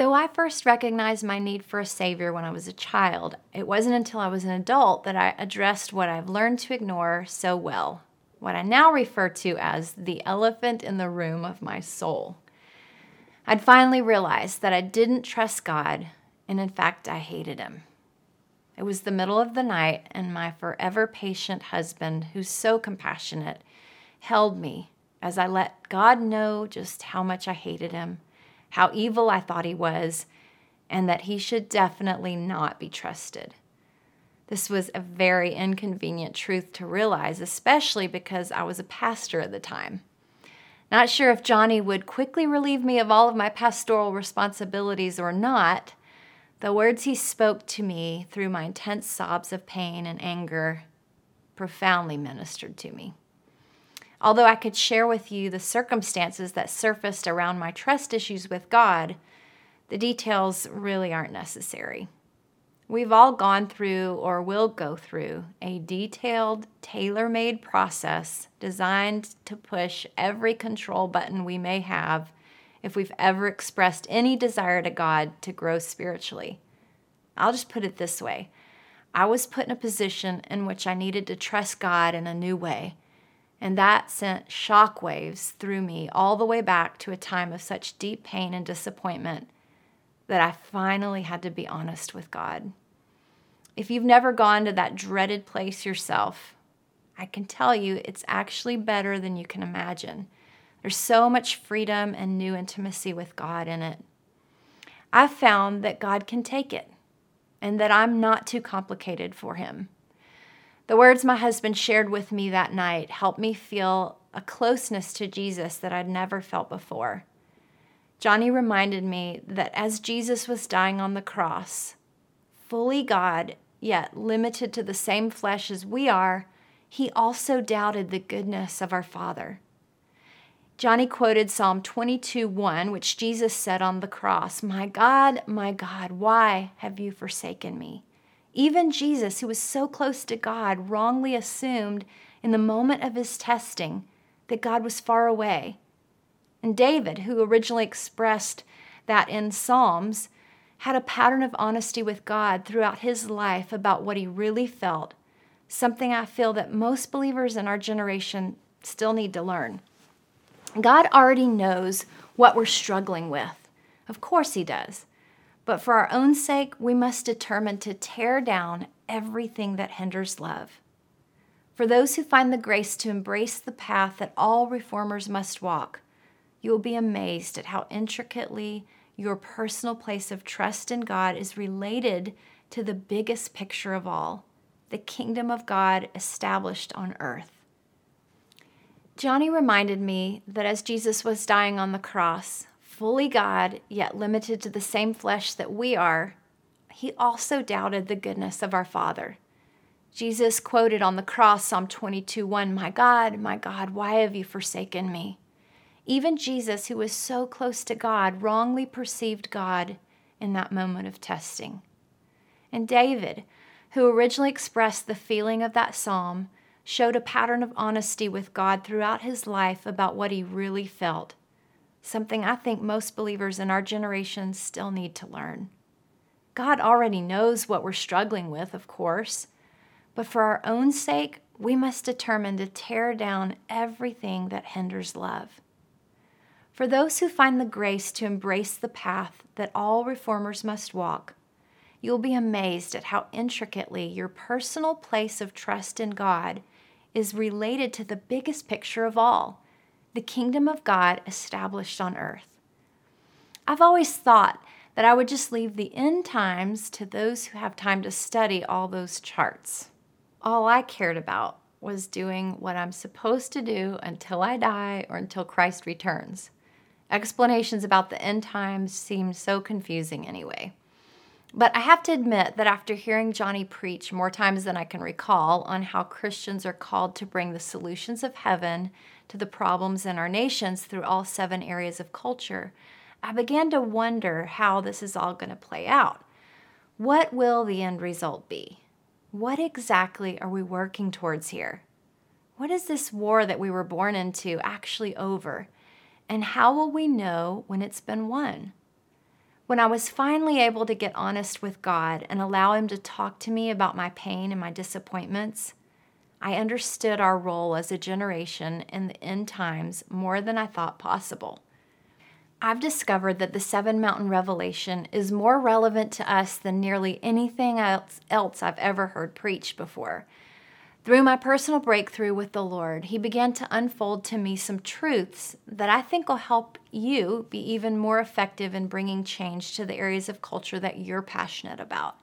Though I first recognized my need for a Savior when I was a child, it wasn't until I was an adult that I addressed what I've learned to ignore so well, what I now refer to as the elephant in the room of my soul. I'd finally realized that I didn't trust God, and in fact, I hated Him. It was the middle of the night, and my forever patient husband, who's so compassionate, held me as I let God know just how much I hated him, how evil I thought he was, and that he should definitely not be trusted. This was a very inconvenient truth to realize, especially because I was a pastor at the time. Not sure if Johnny would quickly relieve me of all of my pastoral responsibilities or not, the words he spoke to me through my intense sobs of pain and anger profoundly ministered to me. Although I could share with you the circumstances that surfaced around my trust issues with God, the details really aren't necessary. We've all gone through or will go through a detailed, tailor made process designed to push every control button we may have if we've ever expressed any desire to God to grow spiritually. I'll just put it this way I was put in a position in which I needed to trust God in a new way, and that sent shockwaves through me all the way back to a time of such deep pain and disappointment that I finally had to be honest with God. If you've never gone to that dreaded place yourself, I can tell you it's actually better than you can imagine. There's so much freedom and new intimacy with God in it. I've found that God can take it and that I'm not too complicated for Him. The words my husband shared with me that night helped me feel a closeness to Jesus that I'd never felt before. Johnny reminded me that as Jesus was dying on the cross, fully God, yet limited to the same flesh as we are, he also doubted the goodness of our Father. Johnny quoted Psalm 22 1, which Jesus said on the cross My God, my God, why have you forsaken me? Even Jesus, who was so close to God, wrongly assumed in the moment of his testing that God was far away. And David, who originally expressed that in Psalms, had a pattern of honesty with God throughout his life about what he really felt, something I feel that most believers in our generation still need to learn. God already knows what we're struggling with. Of course, He does. But for our own sake, we must determine to tear down everything that hinders love. For those who find the grace to embrace the path that all reformers must walk, you will be amazed at how intricately your personal place of trust in God is related to the biggest picture of all the kingdom of God established on earth. Johnny reminded me that as Jesus was dying on the cross, fully God, yet limited to the same flesh that we are, he also doubted the goodness of our Father. Jesus quoted on the cross Psalm 22 1, My God, my God, why have you forsaken me? Even Jesus, who was so close to God, wrongly perceived God in that moment of testing. And David, who originally expressed the feeling of that psalm, showed a pattern of honesty with God throughout his life about what he really felt, something I think most believers in our generation still need to learn. God already knows what we're struggling with, of course, but for our own sake, we must determine to tear down everything that hinders love. For those who find the grace to embrace the path that all reformers must walk, you'll be amazed at how intricately your personal place of trust in God is related to the biggest picture of all the kingdom of God established on earth. I've always thought that I would just leave the end times to those who have time to study all those charts. All I cared about was doing what I'm supposed to do until I die or until Christ returns. Explanations about the end times seem so confusing anyway. But I have to admit that after hearing Johnny preach more times than I can recall on how Christians are called to bring the solutions of heaven to the problems in our nations through all seven areas of culture, I began to wonder how this is all going to play out. What will the end result be? What exactly are we working towards here? What is this war that we were born into actually over? And how will we know when it's been won? When I was finally able to get honest with God and allow Him to talk to me about my pain and my disappointments, I understood our role as a generation in the end times more than I thought possible. I've discovered that the Seven Mountain Revelation is more relevant to us than nearly anything else, else I've ever heard preached before. Through my personal breakthrough with the Lord, He began to unfold to me some truths that I think will help you be even more effective in bringing change to the areas of culture that you're passionate about.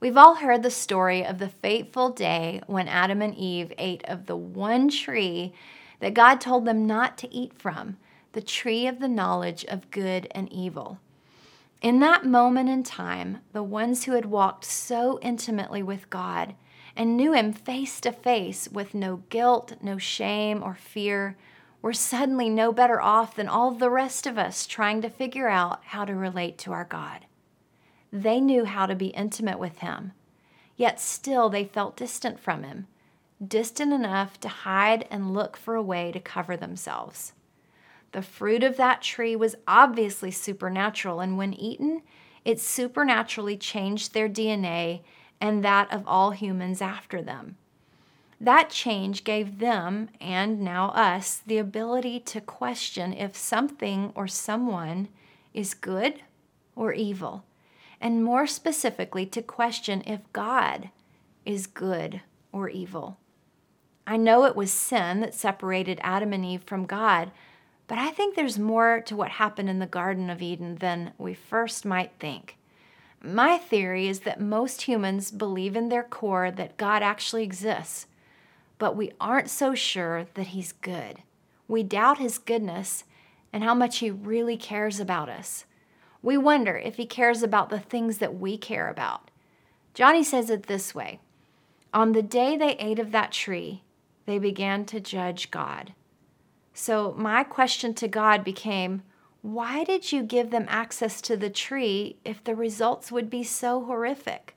We've all heard the story of the fateful day when Adam and Eve ate of the one tree that God told them not to eat from, the tree of the knowledge of good and evil. In that moment in time, the ones who had walked so intimately with God, and knew him face to face with no guilt, no shame, or fear, were suddenly no better off than all the rest of us trying to figure out how to relate to our God. They knew how to be intimate with him, yet still they felt distant from him, distant enough to hide and look for a way to cover themselves. The fruit of that tree was obviously supernatural, and when eaten, it supernaturally changed their DNA and that of all humans after them. That change gave them, and now us, the ability to question if something or someone is good or evil, and more specifically, to question if God is good or evil. I know it was sin that separated Adam and Eve from God, but I think there's more to what happened in the Garden of Eden than we first might think. My theory is that most humans believe in their core that God actually exists, but we aren't so sure that He's good. We doubt His goodness and how much He really cares about us. We wonder if He cares about the things that we care about. Johnny says it this way On the day they ate of that tree, they began to judge God. So my question to God became, why did you give them access to the tree if the results would be so horrific?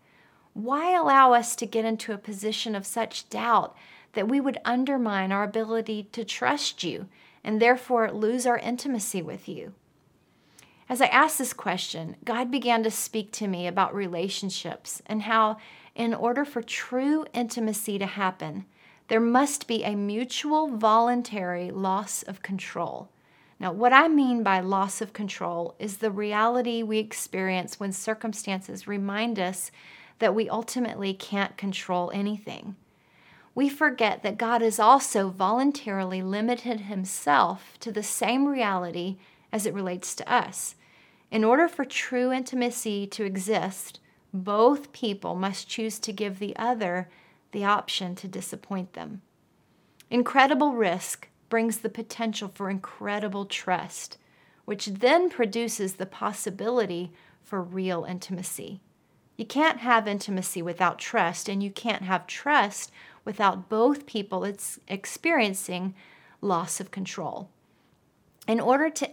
Why allow us to get into a position of such doubt that we would undermine our ability to trust you and therefore lose our intimacy with you? As I asked this question, God began to speak to me about relationships and how, in order for true intimacy to happen, there must be a mutual voluntary loss of control. Now, what I mean by loss of control is the reality we experience when circumstances remind us that we ultimately can't control anything. We forget that God has also voluntarily limited himself to the same reality as it relates to us. In order for true intimacy to exist, both people must choose to give the other the option to disappoint them. Incredible risk brings the potential for incredible trust, which then produces the possibility for real intimacy. You can't have intimacy without trust, and you can't have trust without both people it's experiencing loss of control. In order to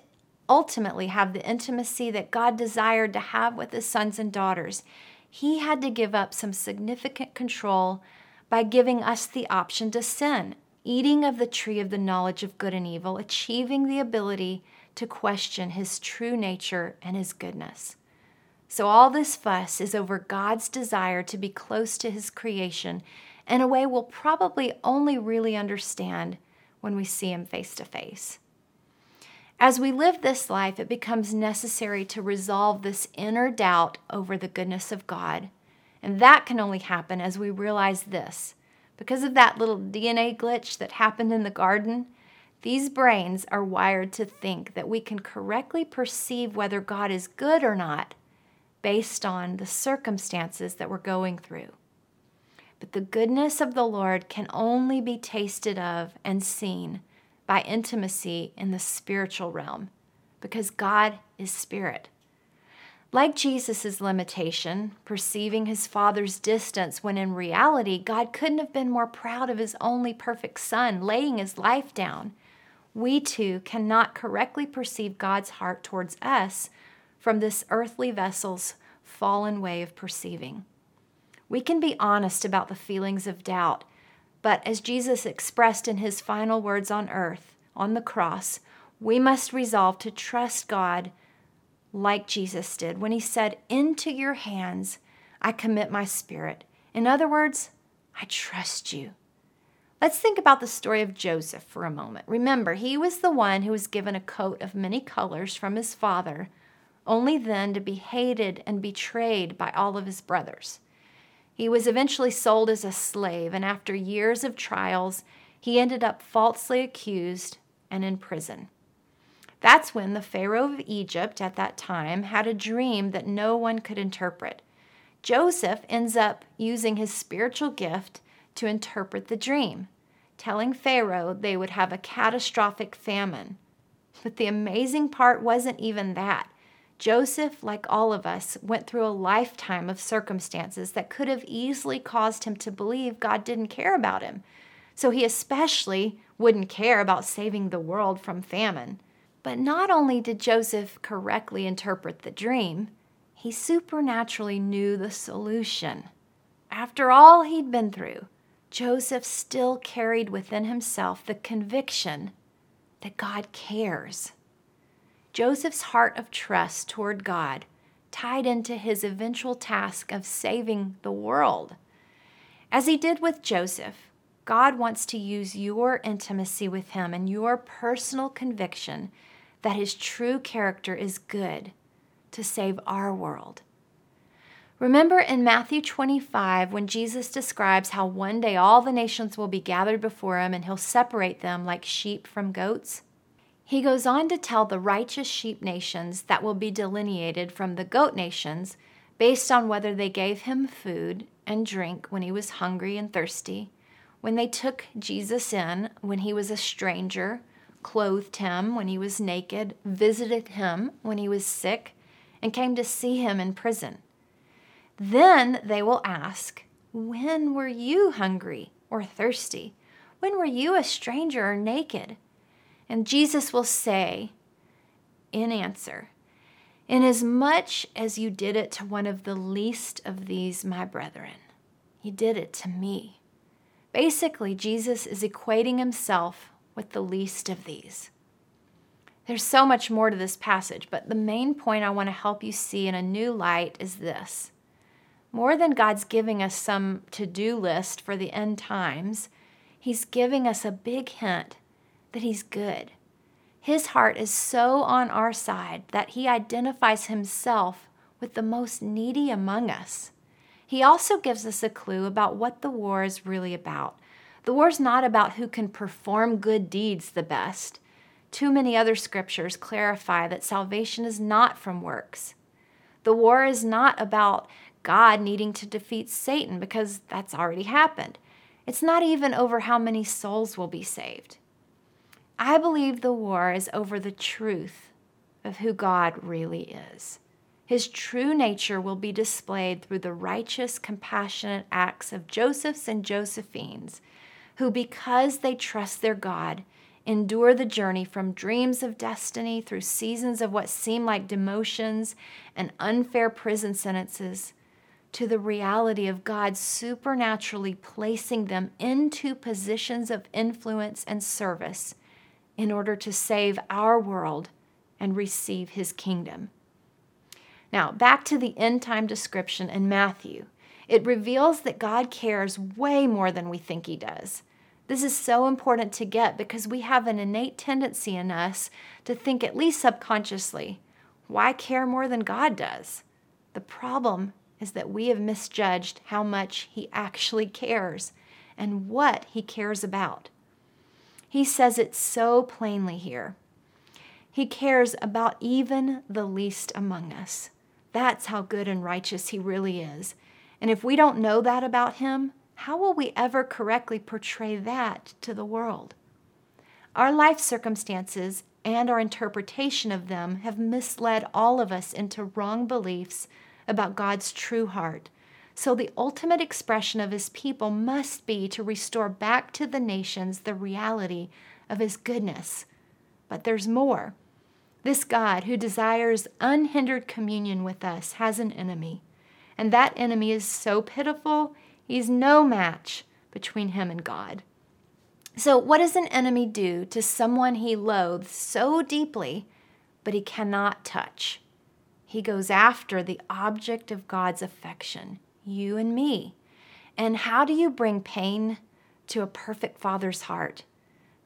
ultimately have the intimacy that God desired to have with his sons and daughters, he had to give up some significant control by giving us the option to sin eating of the tree of the knowledge of good and evil, achieving the ability to question his true nature and his goodness. So, all this fuss is over God's desire to be close to his creation in a way we'll probably only really understand when we see him face to face. As we live this life, it becomes necessary to resolve this inner doubt over the goodness of God. And that can only happen as we realize this because of that little DNA glitch that happened in the garden, these brains are wired to think that we can correctly perceive whether God is good or not based on the circumstances that we're going through. But the goodness of the Lord can only be tasted of and seen by intimacy in the spiritual realm because God is spirit. Like Jesus' limitation, perceiving his father's distance when in reality God couldn't have been more proud of his only perfect son laying his life down, we too cannot correctly perceive God's heart towards us from this earthly vessel's fallen way of perceiving. We can be honest about the feelings of doubt, but as Jesus expressed in his final words on earth, on the cross, we must resolve to trust God like Jesus did when he said, Into your hands I commit my spirit. In other words, I trust you. Let's think about the story of Joseph for a moment. Remember, he was the one who was given a coat of many colors from his father, only then to be hated and betrayed by all of his brothers. He was eventually sold as a slave, and after years of trials, he ended up falsely accused and in prison. That's when the Pharaoh of Egypt at that time had a dream that no one could interpret. Joseph ends up using his spiritual gift to interpret the dream, telling Pharaoh they would have a catastrophic famine. But the amazing part wasn't even that. Joseph, like all of us, went through a lifetime of circumstances that could have easily caused him to believe God didn't care about him. So he especially wouldn't care about saving the world from famine. But not only did Joseph correctly interpret the dream, he supernaturally knew the solution. After all he'd been through, Joseph still carried within himself the conviction that God cares. Joseph's heart of trust toward God tied into his eventual task of saving the world. As he did with Joseph, God wants to use your intimacy with him and your personal conviction that his true character is good to save our world. Remember in Matthew 25 when Jesus describes how one day all the nations will be gathered before him and he'll separate them like sheep from goats? He goes on to tell the righteous sheep nations that will be delineated from the goat nations based on whether they gave him food and drink when he was hungry and thirsty, when they took Jesus in when he was a stranger, clothed him when he was naked, visited him when he was sick, and came to see him in prison. Then they will ask, When were you hungry or thirsty? When were you a stranger or naked? And Jesus will say, in answer, Inasmuch as you did it to one of the least of these, my brethren, you did it to me. Basically, Jesus is equating himself with the least of these. There's so much more to this passage, but the main point I want to help you see in a new light is this. More than God's giving us some to do list for the end times, He's giving us a big hint that He's good. His heart is so on our side that He identifies Himself with the most needy among us. He also gives us a clue about what the war is really about. The war is not about who can perform good deeds the best. Too many other scriptures clarify that salvation is not from works. The war is not about God needing to defeat Satan because that's already happened. It's not even over how many souls will be saved. I believe the war is over the truth of who God really is. His true nature will be displayed through the righteous, compassionate acts of Joseph's and Josephines, who, because they trust their God, endure the journey from dreams of destiny through seasons of what seem like demotions and unfair prison sentences to the reality of God supernaturally placing them into positions of influence and service in order to save our world and receive his kingdom. Now, back to the end time description in Matthew. It reveals that God cares way more than we think he does. This is so important to get because we have an innate tendency in us to think, at least subconsciously, why care more than God does? The problem is that we have misjudged how much He actually cares and what He cares about. He says it so plainly here. He cares about even the least among us. That's how good and righteous He really is. And if we don't know that about Him, how will we ever correctly portray that to the world? Our life circumstances and our interpretation of them have misled all of us into wrong beliefs about God's true heart. So, the ultimate expression of his people must be to restore back to the nations the reality of his goodness. But there's more. This God, who desires unhindered communion with us, has an enemy. And that enemy is so pitiful, He's no match between him and God. So, what does an enemy do to someone he loathes so deeply, but he cannot touch? He goes after the object of God's affection, you and me. And how do you bring pain to a perfect father's heart?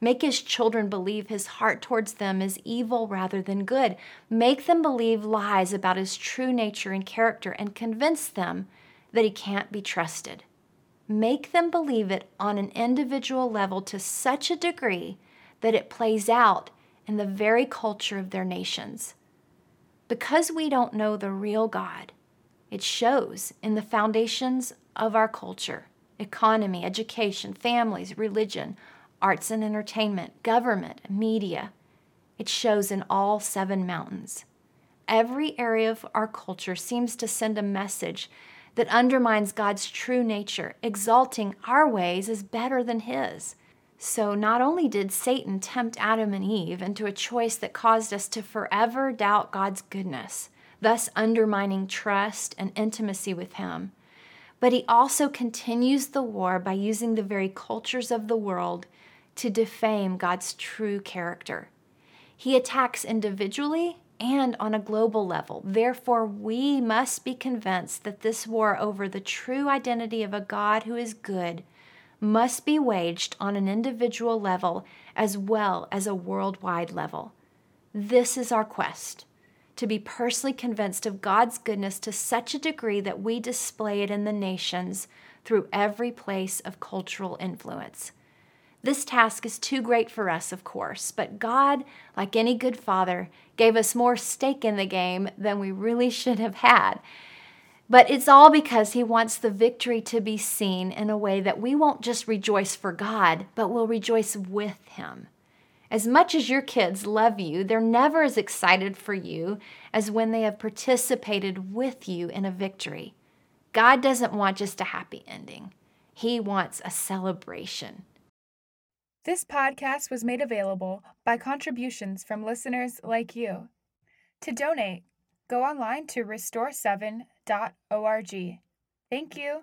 Make his children believe his heart towards them is evil rather than good. Make them believe lies about his true nature and character and convince them that he can't be trusted. Make them believe it on an individual level to such a degree that it plays out in the very culture of their nations. Because we don't know the real God, it shows in the foundations of our culture economy, education, families, religion, arts and entertainment, government, media. It shows in all seven mountains. Every area of our culture seems to send a message that undermines God's true nature, exalting our ways as better than His. So, not only did Satan tempt Adam and Eve into a choice that caused us to forever doubt God's goodness, thus undermining trust and intimacy with Him, but he also continues the war by using the very cultures of the world to defame God's true character. He attacks individually and on a global level. Therefore, we must be convinced that this war over the true identity of a God who is good must be waged on an individual level as well as a worldwide level. This is our quest to be personally convinced of God's goodness to such a degree that we display it in the nations through every place of cultural influence. This task is too great for us, of course, but God, like any good father, gave us more stake in the game than we really should have had. But it's all because He wants the victory to be seen in a way that we won't just rejoice for God, but will rejoice with Him. As much as your kids love you, they're never as excited for you as when they have participated with you in a victory. God doesn't want just a happy ending, He wants a celebration. This podcast was made available by contributions from listeners like you. To donate, go online to restore7.org. Thank you.